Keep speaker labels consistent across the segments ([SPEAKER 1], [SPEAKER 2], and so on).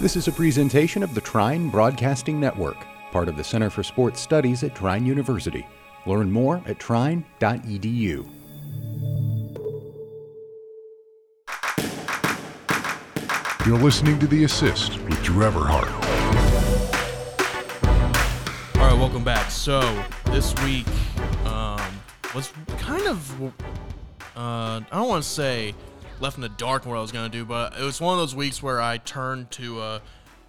[SPEAKER 1] This is a presentation of the Trine Broadcasting Network, part of the Center for Sports Studies at Trine University. Learn more at trine.edu.
[SPEAKER 2] You're listening to The Assist with Drew Everhart.
[SPEAKER 3] All right, welcome back. So this week um, was kind of uh, I don't want to say left in the dark what I was gonna do, but it was one of those weeks where I turned to uh,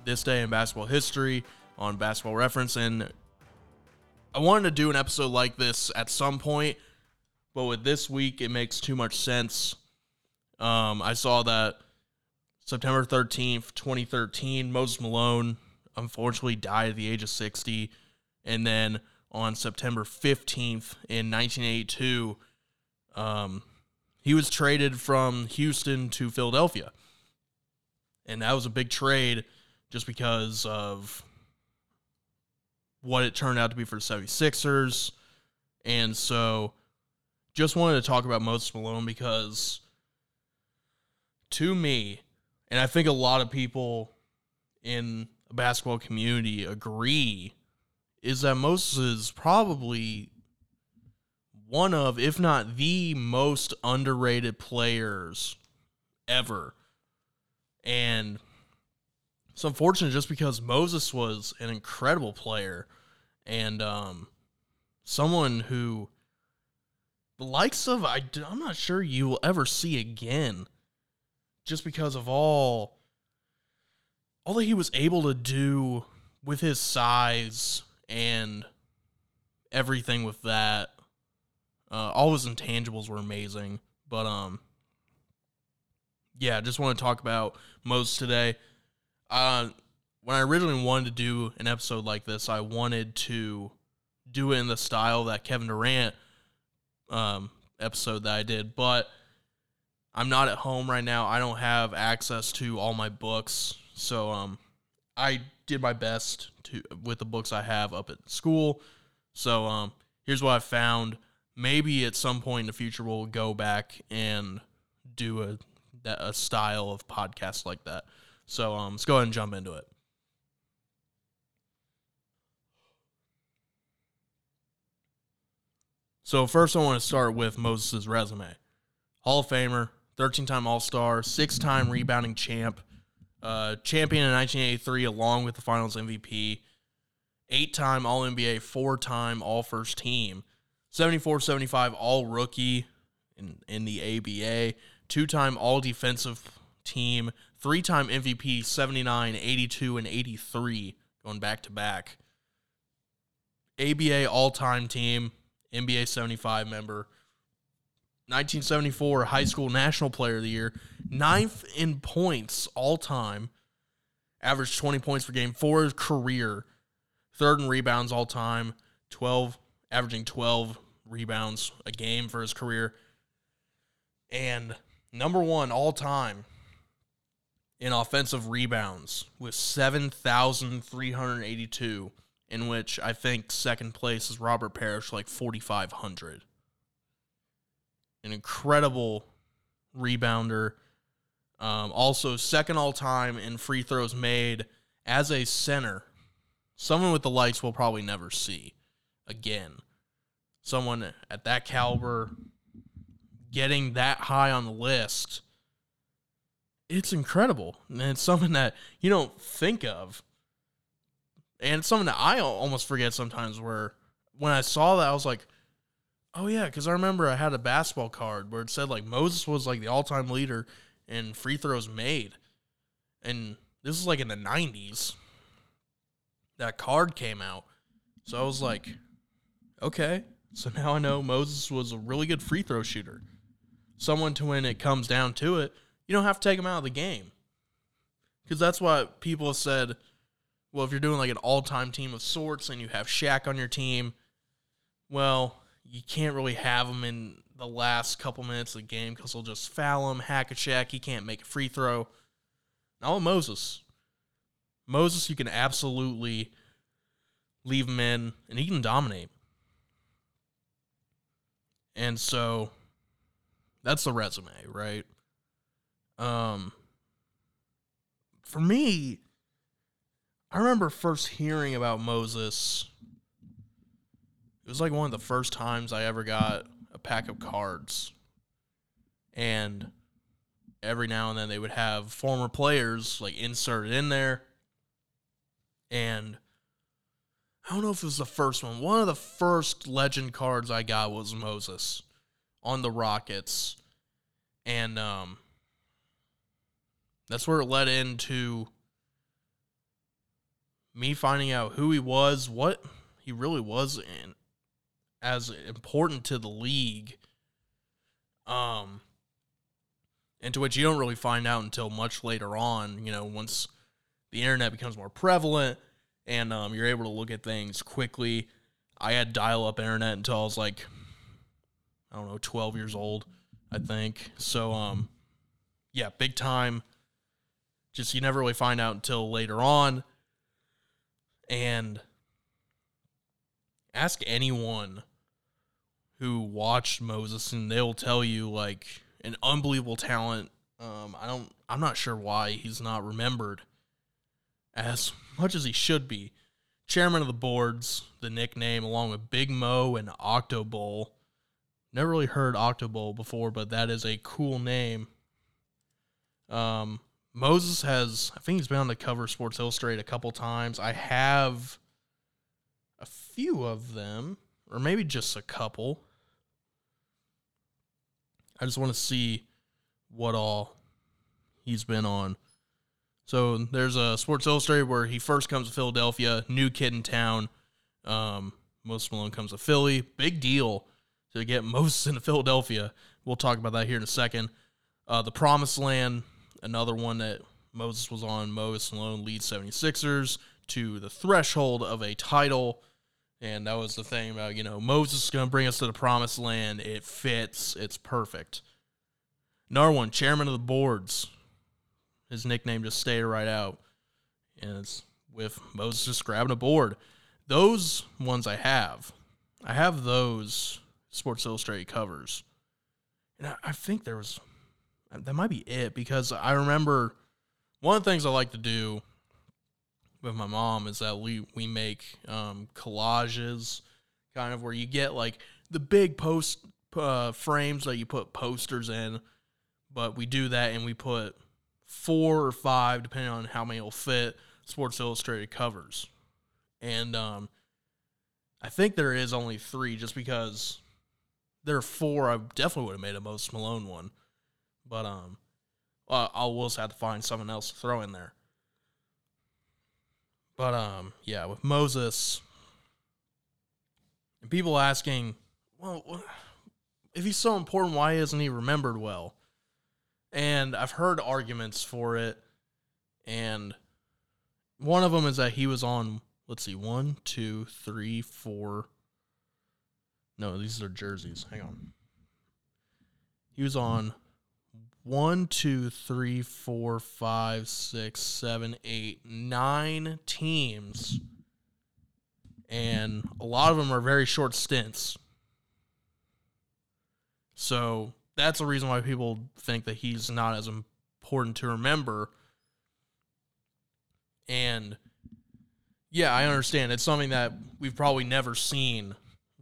[SPEAKER 3] this day in basketball history on Basketball Reference, and I wanted to do an episode like this at some point, but with this week, it makes too much sense. Um, I saw that September 13th, 2013, Moses Malone unfortunately died at the age of 60. And then on September 15th in 1982, um, he was traded from Houston to Philadelphia. And that was a big trade just because of what it turned out to be for the 76ers. And so just wanted to talk about Moses Malone because to me, and I think a lot of people in the basketball community agree, is that Moses is probably one of, if not the most underrated players ever. And it's unfortunate just because Moses was an incredible player and um, someone who the likes of I, I'm not sure you will ever see again just because of all all that he was able to do with his size and everything with that. Uh, all his intangibles were amazing, but um, yeah, just want to talk about Moses today. Uh, when I originally wanted to do an episode like this, I wanted to do it in the style that Kevin Durant um episode that I did, but I'm not at home right now. I don't have access to all my books. So um I did my best to with the books I have up at school. So um here's what I found. Maybe at some point in the future we'll go back and do a a style of podcast like that. So um let's go ahead and jump into it. So first I want to start with Moses' resume. Hall of Famer, 13 time All Star, six time rebounding champ, uh, champion in 1983 along with the finals MVP, eight time All NBA, four time All First Team, 74 75 All Rookie in, in the ABA, two time All Defensive Team, three time MVP 79, 82, and 83, going back to back. ABA All Time Team, NBA 75 member. 1974 High School National Player of the Year, ninth in points all time, averaged 20 points per game for his career, third in rebounds all time, 12, averaging 12 rebounds a game for his career, and number one all time in offensive rebounds with 7,382, in which I think second place is Robert Parish, like 4,500 an incredible rebounder. Um, also, second all time in free throws made as a center. Someone with the likes we'll probably never see again. Someone at that caliber getting that high on the list. It's incredible. And it's something that you don't think of. And it's something that I almost forget sometimes where when I saw that, I was like, Oh yeah, because I remember I had a basketball card where it said like Moses was like the all-time leader in free throws made, and this is like in the '90s. That card came out, so I was like, okay, so now I know Moses was a really good free throw shooter. Someone to when it comes down to it, you don't have to take him out of the game, because that's what people have said. Well, if you're doing like an all-time team of sorts and you have Shaq on your team, well you can't really have him in the last couple minutes of the game because they'll just foul him, hack a Shaq. He can't make a free throw. Now Moses. Moses, you can absolutely leave him in and he can dominate. And so that's the resume, right? Um for me, I remember first hearing about Moses. It was like one of the first times I ever got a pack of cards. And every now and then they would have former players like inserted in there. And I don't know if it was the first one. One of the first legend cards I got was Moses on the Rockets. And um that's where it led into me finding out who he was, what he really was and as important to the league. Um and to which you don't really find out until much later on, you know, once the internet becomes more prevalent and um, you're able to look at things quickly. I had dial up internet until I was like, I don't know, 12 years old, I think. So, um, yeah, big time. Just you never really find out until later on. And ask anyone who watched Moses, and they'll tell you like an unbelievable talent. Um, I don't. I'm not sure why he's not remembered as much as he should be. Chairman of the boards, the nickname, along with Big Mo and Octo Octobowl. Never really heard Octo Octobowl before, but that is a cool name. Um, Moses has, I think he's been on the cover of Sports Illustrated a couple times. I have a few of them, or maybe just a couple. I just want to see what all he's been on. So there's a Sports Illustrated where he first comes to Philadelphia, new kid in town. Um, Moses Malone comes to Philly. Big deal to get Moses into Philadelphia. We'll talk about that here in a second. Uh, the Promised Land, another one that Moses was on. Moses Malone leads 76ers to the threshold of a title. And that was the thing about, you know, Moses is going to bring us to the promised land. It fits. It's perfect. Another one, chairman of the boards. His nickname just stayed right out. And it's with Moses just grabbing a board. Those ones I have. I have those Sports Illustrated covers. And I, I think there was, that might be it because I remember one of the things I like to do with my mom is that we we make um, collages, kind of where you get like the big post uh, frames that you put posters in, but we do that and we put four or five, depending on how many will fit, Sports Illustrated covers, and um, I think there is only three, just because there are four. I definitely would have made a Moses Malone one, but um, uh, I'll also have to find something else to throw in there. But um, yeah, with Moses, and people asking, well, if he's so important, why isn't he remembered well? And I've heard arguments for it, and one of them is that he was on. Let's see, one, two, three, four. No, these are jerseys. Hang on. He was on one, two, three, four, five, six, seven, eight, nine teams. And a lot of them are very short stints. So that's the reason why people think that he's not as important to remember. And yeah, I understand. It's something that we've probably never seen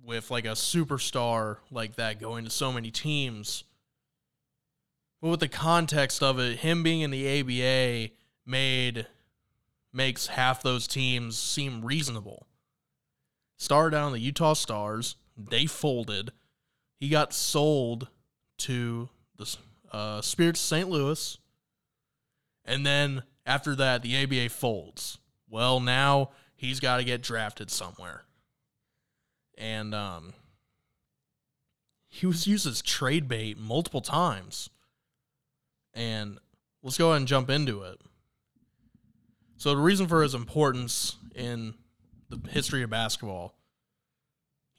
[SPEAKER 3] with like a superstar like that going to so many teams but with the context of it, him being in the ABA made makes half those teams seem reasonable. Star down the Utah Stars, they folded. He got sold to the uh, Spirits St. Louis, and then after that, the ABA folds. Well, now he's got to get drafted somewhere, and um, he was used as trade bait multiple times and let's go ahead and jump into it. So, the reason for his importance in the history of basketball,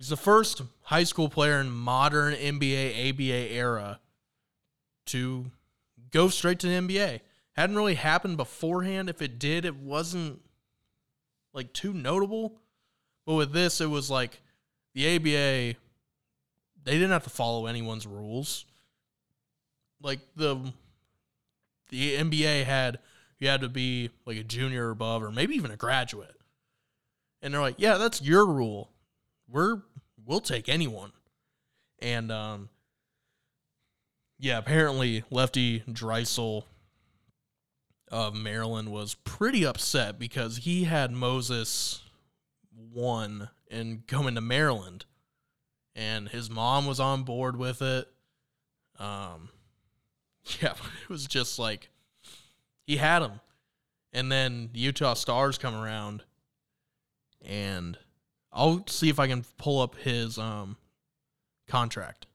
[SPEAKER 3] he's the first high school player in modern NBA, ABA era to go straight to the NBA. Hadn't really happened beforehand. If it did, it wasn't like too notable. But with this, it was like the ABA, they didn't have to follow anyone's rules. Like the the NBA had you had to be like a junior or above, or maybe even a graduate. And they're like, yeah, that's your rule. We're we'll take anyone. And um, yeah, apparently Lefty Driesell of Maryland was pretty upset because he had Moses one and coming to Maryland, and his mom was on board with it. Um, yeah, it was just like he had him, and then Utah Stars come around, and I'll see if I can pull up his um contract.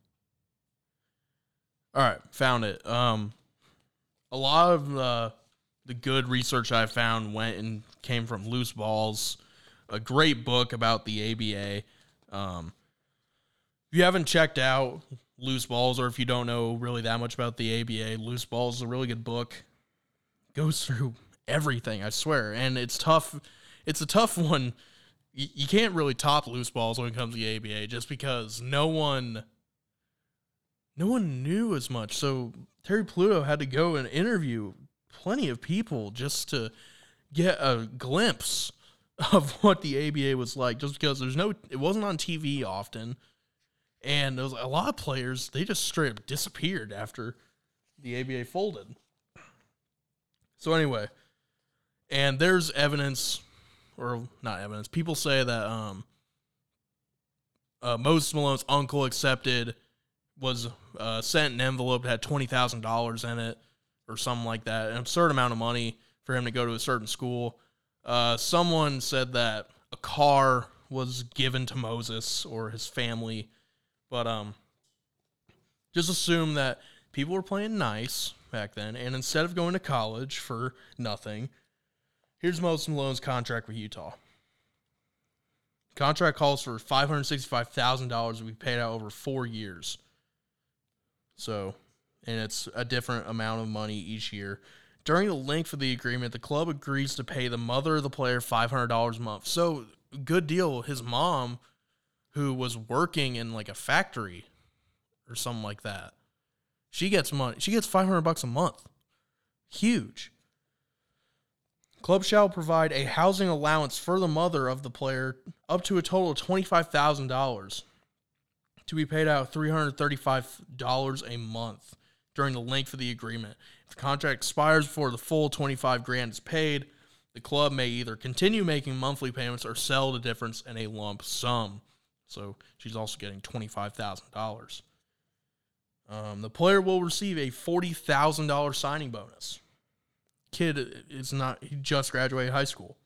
[SPEAKER 3] All right, found it. Um, a lot of uh, the good research I found went and came from Loose Balls, a great book about the ABA. Um, if you haven't checked out Loose Balls, or if you don't know really that much about the ABA, Loose Balls is a really good book. Goes through everything, I swear, and it's tough. It's a tough one. You, can't really top Loose Balls when it comes to the ABA, just because no one, no one knew as much. So Terry Pluto had to go and interview plenty of people just to get a glimpse of what the ABA was like just because there's no it wasn't on TV often and there was a lot of players they just straight up disappeared after the ABA folded. So anyway, and there's evidence or not evidence. People say that um uh, Moses Malone's uncle accepted was uh, sent an envelope that had twenty thousand dollars in it or something like that, an absurd amount of money for him to go to a certain school. Uh, someone said that a car was given to Moses or his family, but um, just assume that people were playing nice back then, and instead of going to college for nothing, here's Moses Malone's contract with Utah. Contract calls for five hundred sixty-five thousand dollars to be paid out over four years. So and it's a different amount of money each year. During the length of the agreement, the club agrees to pay the mother of the player $500 a month. So, good deal. His mom, who was working in like a factory or something like that, she gets money. She gets 500 bucks a month. Huge. Club shall provide a housing allowance for the mother of the player up to a total of $25,000 to be paid out $335 a month during the length of the agreement. If the contract expires before the full 25 grand is paid, the club may either continue making monthly payments or sell the difference in a lump sum. So she's also getting $25,000. Um, the player will receive a $40,000 signing bonus. Kid is not, he just graduated high school.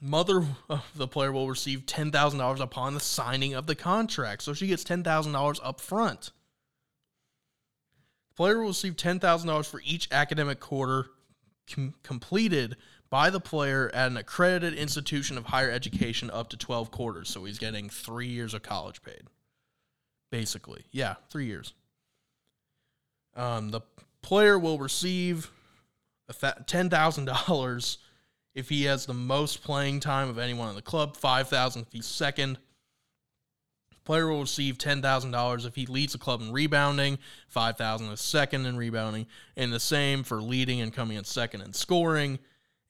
[SPEAKER 3] Mother of the player will receive $10,000 upon the signing of the contract. So she gets $10,000 up front. The player will receive $10,000 for each academic quarter com- completed by the player at an accredited institution of higher education up to 12 quarters. So he's getting three years of college paid. Basically. Yeah, three years. Um, the player will receive $10,000 if he has the most playing time of anyone in the club, 5000 if he's second, Player will receive $10,000 if he leads the club in rebounding, 5000 as second in rebounding, and the same for leading and coming in second in scoring,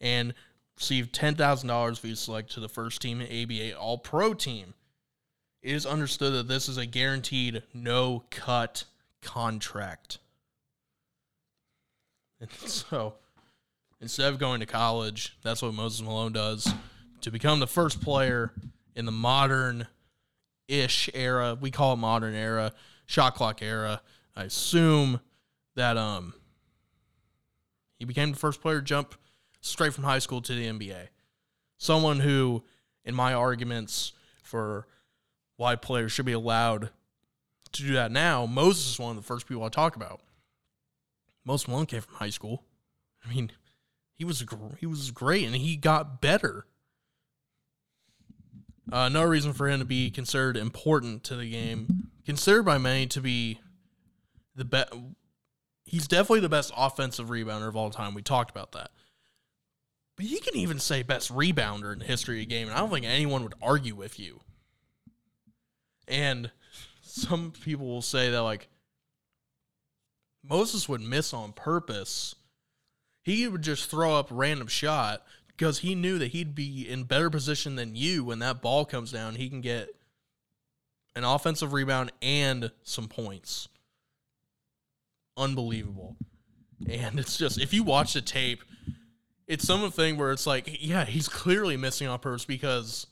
[SPEAKER 3] and receive $10,000 if he's selected to the first team in ABA All Pro team. It is understood that this is a guaranteed no cut contract. And so instead of going to college, that's what Moses Malone does to become the first player in the modern ish era. We call it modern era, shot clock era. I assume that um he became the first player to jump straight from high school to the NBA. Someone who, in my arguments for why players should be allowed to do that now, Moses is one of the first people I talk about. Moses Malone came from high school. I mean, he was he was great and he got better uh, no reason for him to be considered important to the game. Considered by many to be the best. He's definitely the best offensive rebounder of all time. We talked about that. But you can even say best rebounder in the history of the game, and I don't think anyone would argue with you. And some people will say that like Moses would miss on purpose he would just throw up random shot because he knew that he'd be in better position than you when that ball comes down. He can get an offensive rebound and some points. Unbelievable. And it's just if you watch the tape, it's some thing where it's like, yeah, he's clearly missing on purpose because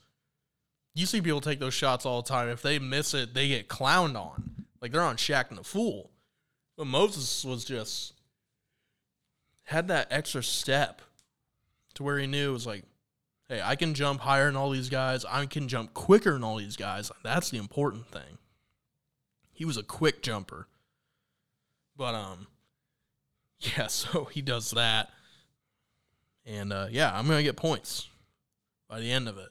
[SPEAKER 3] you see people take those shots all the time. If they miss it, they get clowned on. Like they're on Shaqtin' a Fool. But Moses was just had that extra step to where he knew it was like, hey, I can jump higher than all these guys. I can jump quicker than all these guys. That's the important thing. He was a quick jumper. But um yeah, so he does that. And uh yeah, I'm going to get points by the end of it.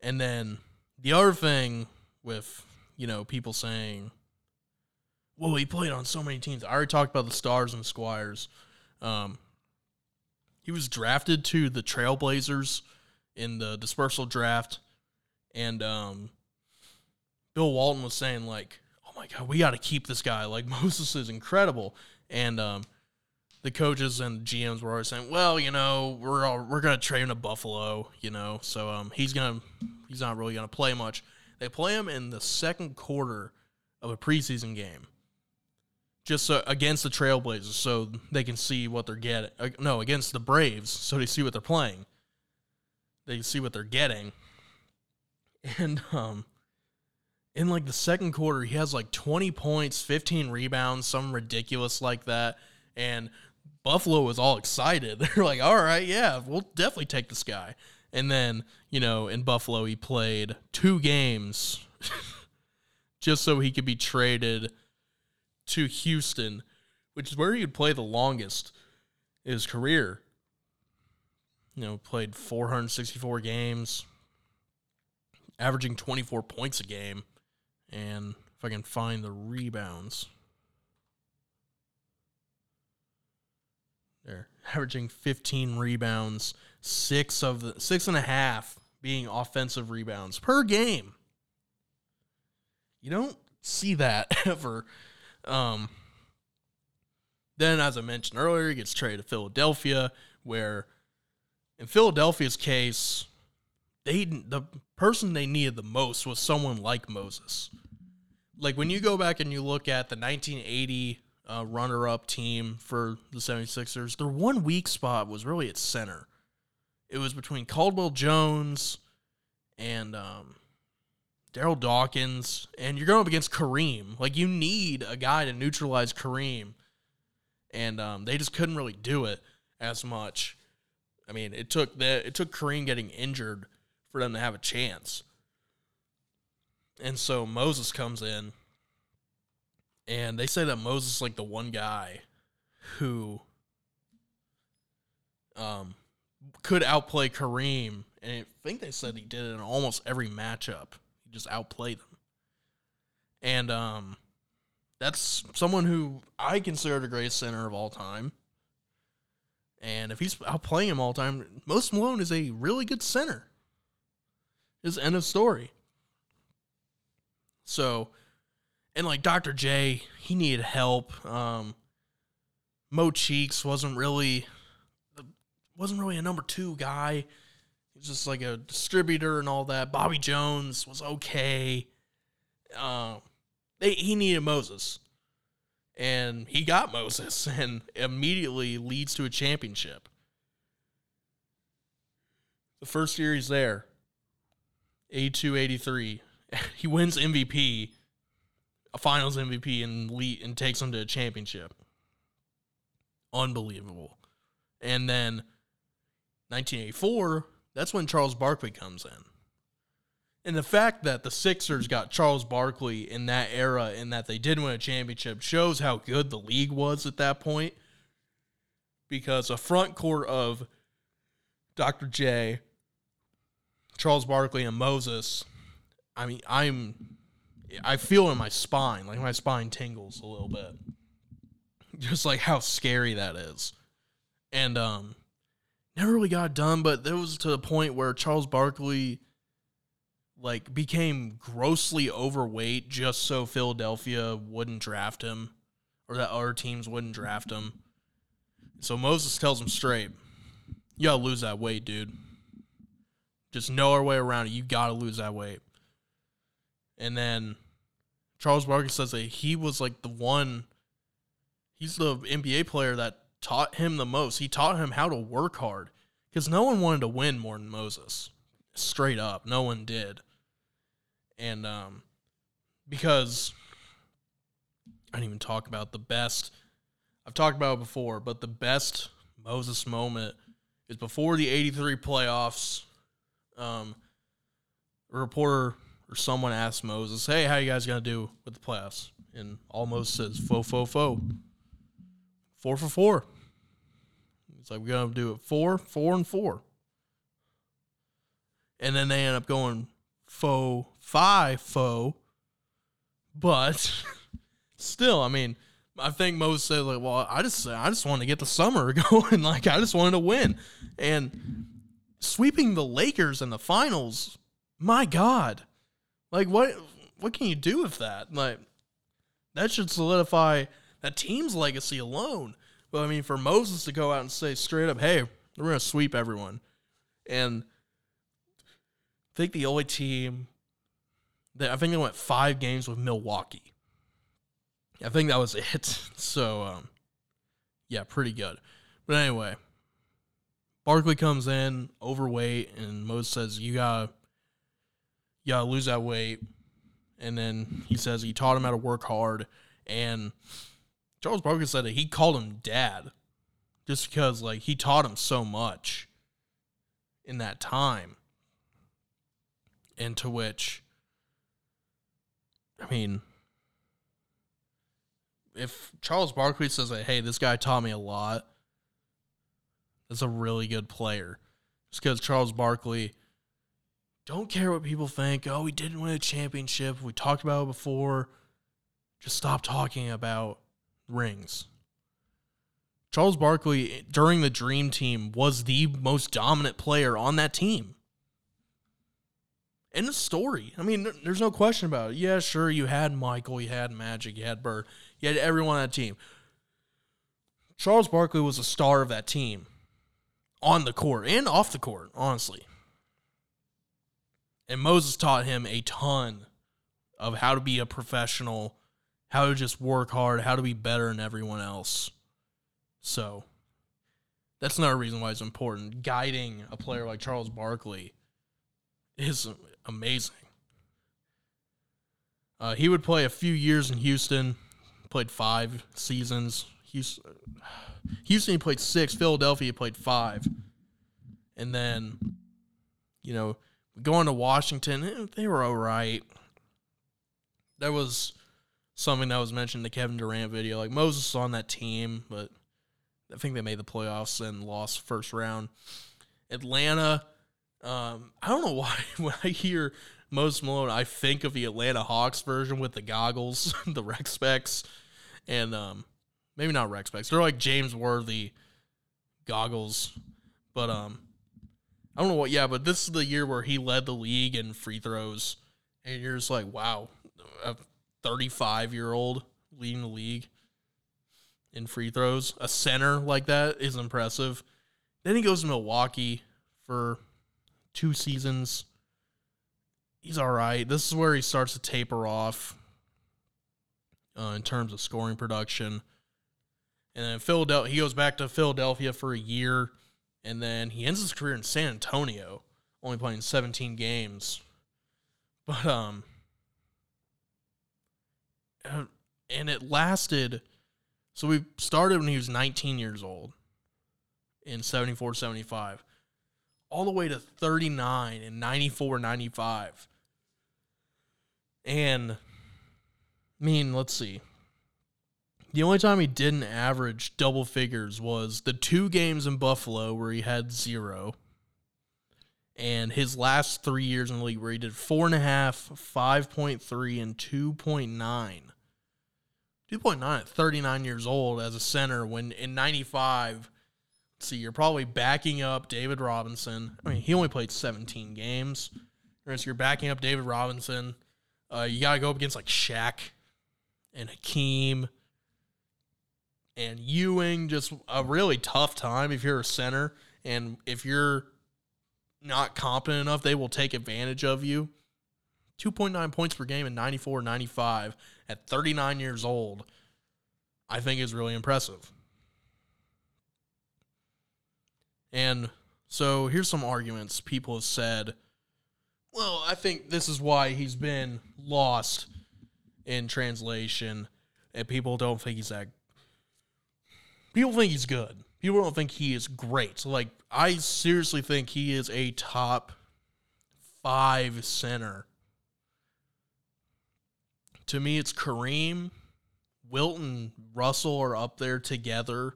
[SPEAKER 3] And then the other thing with, you know, people saying, well, he played on so many teams. I already talked about the Stars and the Squires. Um, he was drafted to the Trailblazers in the dispersal draft. And um, Bill Walton was saying, like, oh my God, we got to keep this guy. Like, Moses is incredible. And um, the coaches and GMs were always saying, "Well, you know, we're all, we're gonna trade him to Buffalo, you know, so um, he's gonna he's not really gonna play much." They play him in the second quarter of a preseason game, just so, against the Trailblazers, so they can see what they're getting. Uh, no, against the Braves, so they see what they're playing. They see what they're getting, and um, in like the second quarter, he has like twenty points, fifteen rebounds, some ridiculous like that, and Buffalo was all excited. They're like, all right, yeah, we'll definitely take this guy. And then, you know, in Buffalo, he played two games just so he could be traded to Houston, which is where he would play the longest in his career. You know, played 464 games, averaging 24 points a game. And if I can find the rebounds. There, averaging 15 rebounds, six of the six and a half being offensive rebounds per game. You don't see that ever. Um, then, as I mentioned earlier, he gets traded to Philadelphia, where in Philadelphia's case, they the person they needed the most was someone like Moses. Like when you go back and you look at the 1980 uh, runner up team for the 76ers, their one weak spot was really at center. It was between Caldwell Jones and um, Darryl Dawkins, and you're going up against Kareem. Like, you need a guy to neutralize Kareem. And um, they just couldn't really do it as much. I mean, it took the, it took Kareem getting injured for them to have a chance. And so Moses comes in and they say that Moses is like the one guy who um could outplay Kareem, and I think they said he did it in almost every matchup. Just outplay them, and um, that's someone who I consider the greatest center of all time. And if he's outplaying him all the time, Moses Malone is a really good center. Is end of story. So and like Dr. J, he needed help. Um, Mo Cheeks wasn't really wasn't really a number two guy. Just like a distributor and all that. Bobby Jones was okay. Um, they, he needed Moses, and he got Moses, and immediately leads to a championship. The first year he's there, 82 83. He wins MVP a Finals MVP and lead, and takes them to a championship. Unbelievable. And then 1984, that's when Charles Barkley comes in. And the fact that the Sixers got Charles Barkley in that era and that they did win a championship shows how good the league was at that point. Because a front court of Dr. J, Charles Barkley, and Moses, I mean, I'm I feel in my spine, like my spine tingles a little bit. Just like how scary that is. And um never really got done, but there was to the point where Charles Barkley like became grossly overweight just so Philadelphia wouldn't draft him or that other teams wouldn't draft him. So Moses tells him straight, "You gotta lose that weight, dude. Just know our way around it. You gotta lose that weight." And then Charles Barkley says that he was like the one. He's the NBA player that taught him the most. He taught him how to work hard because no one wanted to win more than Moses. Straight up, no one did. And um, because I didn't even talk about the best. I've talked about it before, but the best Moses moment is before the '83 playoffs. Um, a reporter or someone asked Moses, "Hey, how you guys gonna do with the playoffs?" And all Moses says, "Fo fo fo, four for four. It's like we're gonna do it four, four, and four. And then they end up going fo five fo, but still, I mean, I think Moses said like, "Well, I just I just wanted to get the summer going. like I just wanted to win." And sweeping the Lakers in the finals, my God, like what what can you do with that? Like that should solidify that team's legacy alone. But I mean, for Moses to go out and say straight up, "Hey, we're gonna sweep everyone," and I think the only team that I think they went five games with Milwaukee. I think that was it. So, um, yeah, pretty good. But anyway, Barkley comes in overweight, and Moses says, "You gotta, you gotta lose that weight." And then he says he taught him how to work hard, and Charles Barkley said that he called him dad, just because like he taught him so much in that time. And to which, I mean, if Charles Barkley says that, hey, this guy taught me a lot, that's a really good player. Just because Charles Barkley don't care what people think. Oh, we didn't win a championship. We talked about it before. Just stop talking about rings. Charles Barkley during the Dream Team was the most dominant player on that team. In the story. I mean, there's no question about it. Yeah, sure, you had Michael, you had Magic, you had Bird, you had everyone on that team. Charles Barkley was a star of that team on the court and off the court, honestly. And Moses taught him a ton of how to be a professional, how to just work hard, how to be better than everyone else. So that's another reason why it's important. Guiding a player like Charles Barkley is amazing. Uh, he would play a few years in Houston, played five seasons. Houston, Houston he played six. Philadelphia he played five, and then, you know, going to Washington, eh, they were all right. That was something that was mentioned in the Kevin Durant video. Like Moses on that team, but I think they made the playoffs and lost first round. Atlanta, um, I don't know why when I hear Moses Malone, I think of the Atlanta Hawks version with the goggles, the rec specs, and um, maybe not rec specs. They're like James Worthy goggles, but um, I don't know what. Yeah, but this is the year where he led the league in free throws, and you're just like, wow, a 35 year old leading the league in free throws. A center like that is impressive. Then he goes to Milwaukee for two seasons. He's all right. This is where he starts to taper off uh, in terms of scoring production. And then Philadelphia, he goes back to Philadelphia for a year, and then he ends his career in San Antonio, only playing 17 games. But um, and it lasted. So we started when he was 19 years old in 74 75, all the way to 39 in 94 95. And I mean, let's see. The only time he didn't average double figures was the two games in Buffalo where he had zero. And his last three years in the league where he did four and a half, 5.3, and 2.9. 2.9 at 39 years old as a center when in 95 see you're probably backing up David Robinson. I mean, he only played 17 games. So you're backing up David Robinson. Uh, you got to go up against like Shaq and Hakeem and Ewing just a really tough time if you're a center and if you're not competent enough, they will take advantage of you. 2.9 points per game in 94 95 at 39 years old, I think is really impressive. And so here's some arguments people have said. Well, I think this is why he's been lost in translation, and people don't think he's that. People think he's good. People don't think he is great. Like I seriously think he is a top five center. To me, it's Kareem, Wilton, Russell are up there together.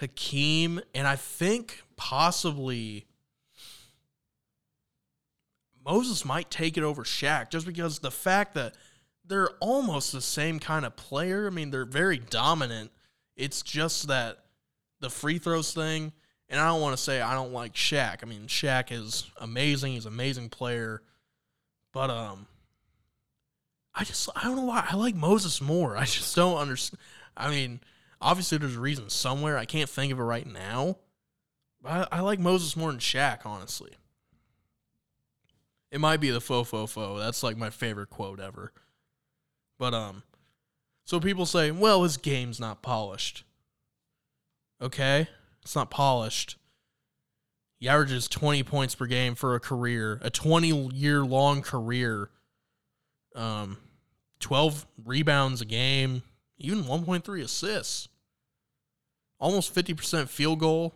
[SPEAKER 3] Hakeem, and I think possibly Moses might take it over Shaq just because the fact that they're almost the same kind of player. I mean, they're very dominant. It's just that the free throws thing, and I don't want to say I don't like Shaq. I mean, Shaq is amazing. He's an amazing player. But um I just I don't know why I like Moses more. I just don't understand. I mean, obviously there's a reason somewhere. I can't think of it right now. But I, I like Moses more than Shaq, honestly. It might be the fo fo fo. That's like my favorite quote ever. But um so people say, well, his game's not polished. Okay? It's not polished. He averages 20 points per game for a career, a 20 year long career. Um, 12 rebounds a game, even 1.3 assists. Almost 50% field goal,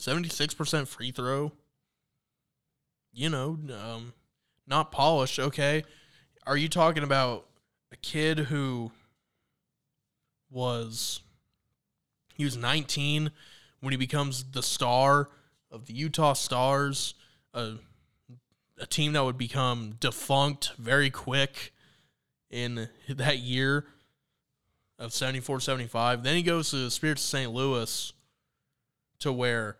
[SPEAKER 3] 76% free throw. You know, um, not polished. Okay. Are you talking about a kid who was he was 19 when he becomes the star of the Utah Stars, a, a team that would become defunct very quick in that year of 74 75. Then he goes to the Spirits of St. Louis to where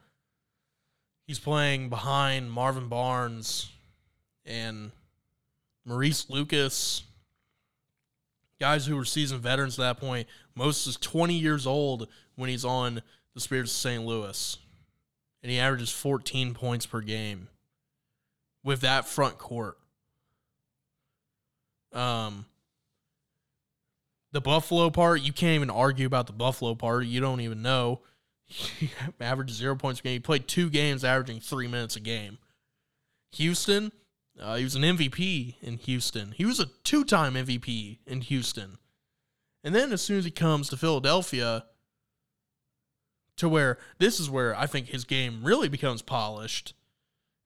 [SPEAKER 3] he's playing behind Marvin Barnes and Maurice Lucas, guys who were seasoned veterans at that point. Most is 20 years old when he's on the Spirits of St. Louis. And he averages 14 points per game with that front court. Um, the Buffalo part, you can't even argue about the Buffalo part. You don't even know. He averaged zero points per game. He played two games, averaging three minutes a game. Houston, uh, he was an MVP in Houston. He was a two time MVP in Houston. And then as soon as he comes to Philadelphia, to where this is where I think his game really becomes polished.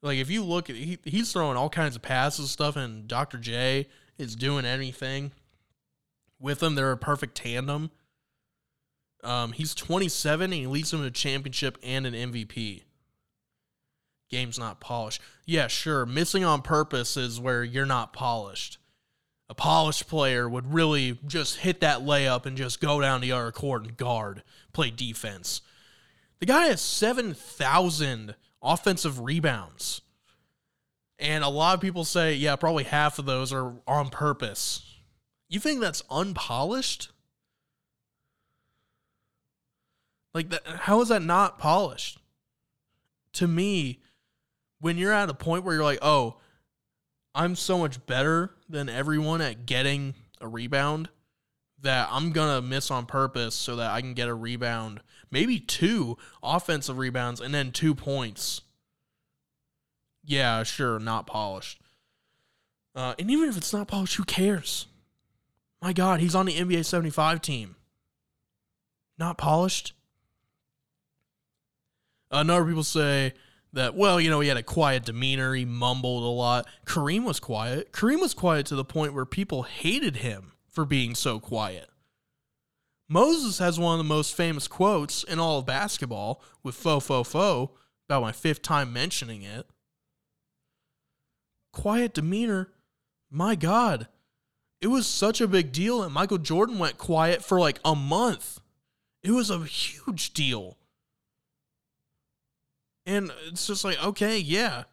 [SPEAKER 3] Like if you look at he, he's throwing all kinds of passes and stuff and Dr. J is doing anything with him. They're a perfect tandem. Um, he's 27 and he leads them to a championship and an MVP. Game's not polished. Yeah, sure. Missing on purpose is where you're not polished. A polished player would really just hit that layup and just go down the other court and guard, play defense. The guy has 7,000 offensive rebounds. And a lot of people say, yeah, probably half of those are on purpose. You think that's unpolished? Like that how is that not polished? To me, when you're at a point where you're like, "Oh, I'm so much better than everyone at getting a rebound that I'm going to miss on purpose so that I can get a rebound, maybe two offensive rebounds and then two points." Yeah, sure, not polished. Uh, and even if it's not polished, who cares? My God, he's on the NBA 75 team. Not polished. Another people say that, well, you know, he had a quiet demeanor. He mumbled a lot. Kareem was quiet. Kareem was quiet to the point where people hated him for being so quiet. Moses has one of the most famous quotes in all of basketball with fo fo fo, about my fifth time mentioning it. Quiet demeanor. My God. It was such a big deal that Michael Jordan went quiet for like a month. It was a huge deal. And it's just like, okay, yeah.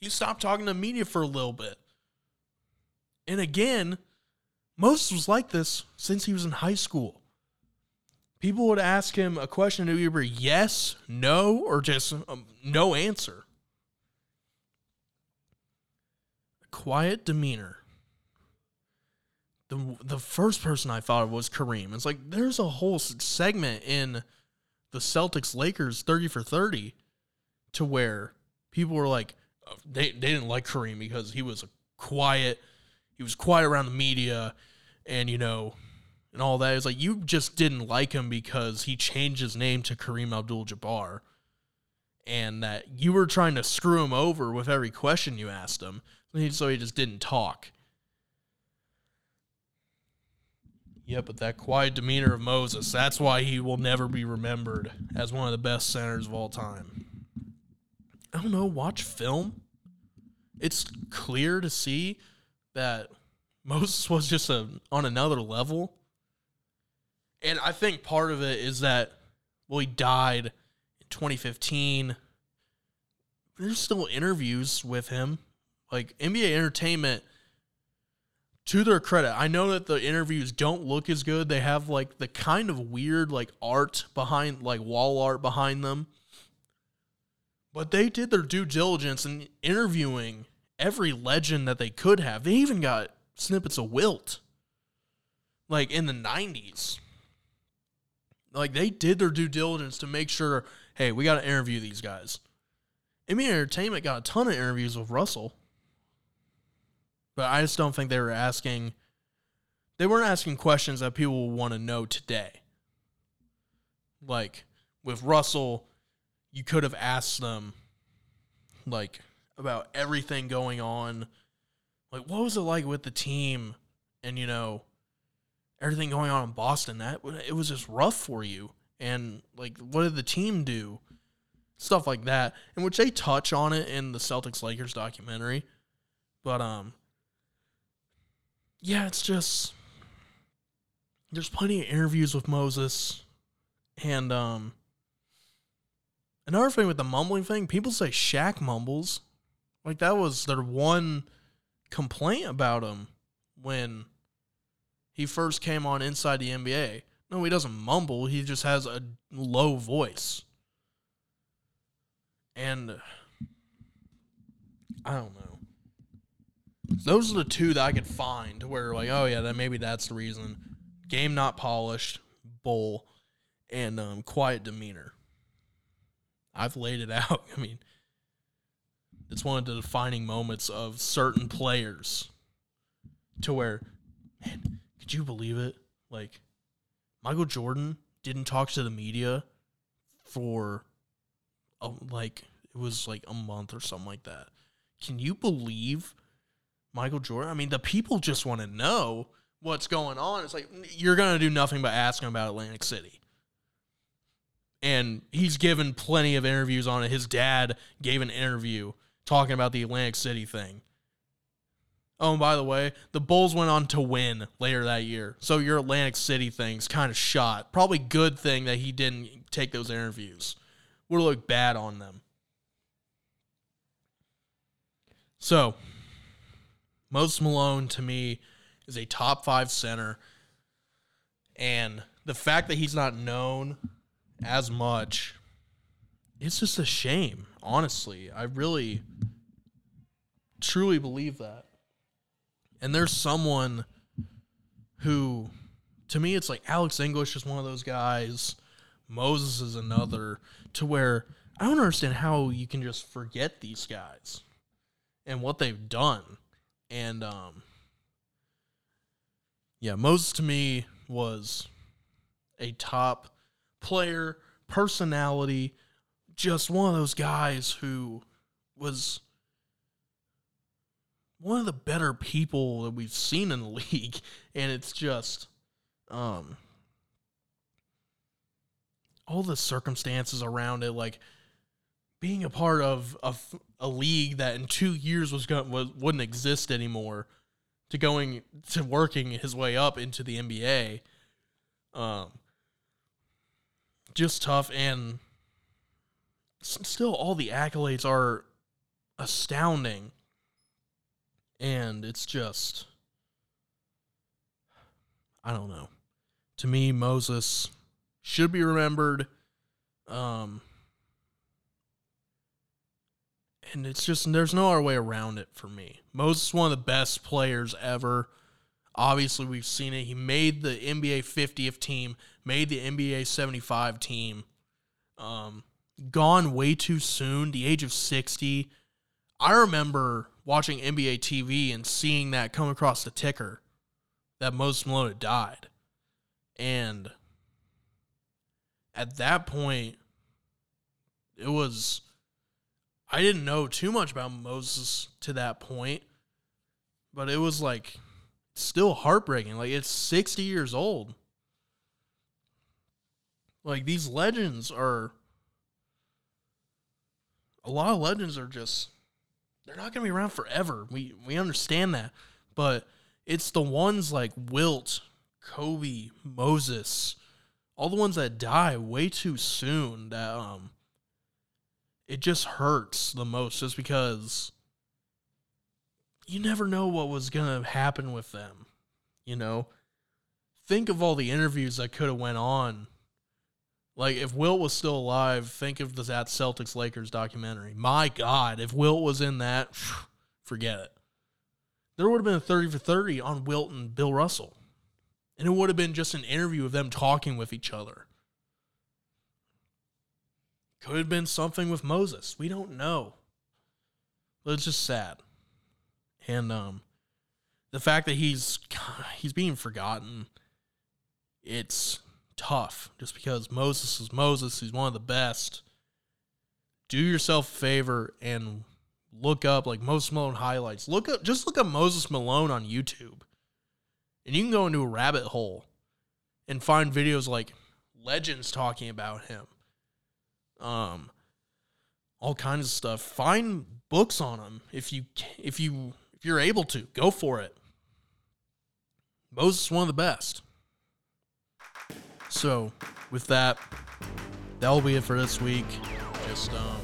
[SPEAKER 3] He stopped talking to the media for a little bit. And again, Moses was like this since he was in high school. People would ask him a question to either yes, no, or just um, no answer. Quiet demeanor. The, the first person I thought of was Kareem. It's like there's a whole segment in the Celtics Lakers 30 for 30 to where people were like, uh, they, they didn't like Kareem because he was a quiet, he was quiet around the media and, you know, and all that. It's like you just didn't like him because he changed his name to Kareem Abdul Jabbar and that you were trying to screw him over with every question you asked him. So he just didn't talk. Yeah, but that quiet demeanor of Moses, that's why he will never be remembered as one of the best centers of all time. I don't know, watch film. It's clear to see that Moses was just a, on another level. And I think part of it is that, well, he died in 2015. There's still interviews with him. Like NBA Entertainment to their credit, I know that the interviews don't look as good. They have like the kind of weird like art behind like wall art behind them. But they did their due diligence in interviewing every legend that they could have. They even got snippets of Wilt. Like in the 90s. Like they did their due diligence to make sure, hey, we got to interview these guys. NBA Entertainment got a ton of interviews with Russell. But I just don't think they were asking they weren't asking questions that people want to know today. Like with Russell, you could have asked them like about everything going on. Like what was it like with the team and you know everything going on in Boston that it was just rough for you and like what did the team do? Stuff like that. And which they touch on it in the Celtics Lakers documentary. But um yeah, it's just there's plenty of interviews with Moses, and um, another thing with the mumbling thing, people say Shaq mumbles, like that was their one complaint about him when he first came on inside the NBA. No, he doesn't mumble. He just has a low voice. And I don't know. Those are the two that I could find to where like, oh yeah, that maybe that's the reason. Game not polished, bowl, and um, quiet demeanor. I've laid it out. I mean, it's one of the defining moments of certain players to where, man, could you believe it? Like, Michael Jordan didn't talk to the media for, a, like, it was like a month or something like that. Can you believe Michael Jordan. I mean, the people just want to know what's going on. It's like you're going to do nothing but ask him about Atlantic City. And he's given plenty of interviews on it. His dad gave an interview talking about the Atlantic City thing. Oh, and by the way, the Bulls went on to win later that year. So your Atlantic City thing's kind of shot. Probably good thing that he didn't take those interviews. Would look bad on them. So, Moses Malone to me is a top five center. And the fact that he's not known as much, it's just a shame, honestly. I really, truly believe that. And there's someone who, to me, it's like Alex English is one of those guys. Moses is another, to where I don't understand how you can just forget these guys and what they've done and um yeah, Moses to me was a top player, personality, just one of those guys who was one of the better people that we've seen in the league and it's just um all the circumstances around it like being a part of a, a league that in two years was going wouldn't exist anymore to going to working his way up into the NBA. Um, just tough and still all the accolades are astounding and it's just I don't know. To me, Moses should be remembered. Um, and it's just there's no other way around it for me. Moses is one of the best players ever. Obviously, we've seen it. He made the NBA 50th team, made the NBA 75 team. Um, gone way too soon, the age of 60. I remember watching NBA TV and seeing that come across the ticker that Moses Malone had died. And at that point, it was I didn't know too much about Moses to that point, but it was like still heartbreaking. Like it's 60 years old. Like these legends are a lot of legends are just they're not going to be around forever. We we understand that. But it's the ones like Wilt, Kobe, Moses, all the ones that die way too soon that um it just hurts the most just because you never know what was going to happen with them you know think of all the interviews that could have went on like if wilt was still alive think of the that celtics lakers documentary my god if wilt was in that forget it there would have been a 30 for 30 on wilt and bill russell and it would have been just an interview of them talking with each other could have been something with Moses. We don't know. But it's just sad. And um the fact that he's he's being forgotten, it's tough just because Moses is Moses, he's one of the best. Do yourself a favor and look up like Moses Malone highlights. Look up just look up Moses Malone on YouTube. And you can go into a rabbit hole and find videos like legends talking about him um, all kinds of stuff. Find books on him if you if you if you're able to. Go for it. Moses is one of the best. So, with that, that'll be it for this week. Just um,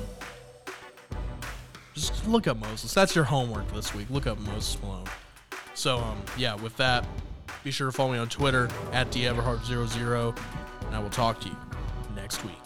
[SPEAKER 3] just look up Moses. That's your homework this week. Look up Moses Malone. So um, yeah, with that, be sure to follow me on Twitter at DEverhart00, and I will talk to you next week.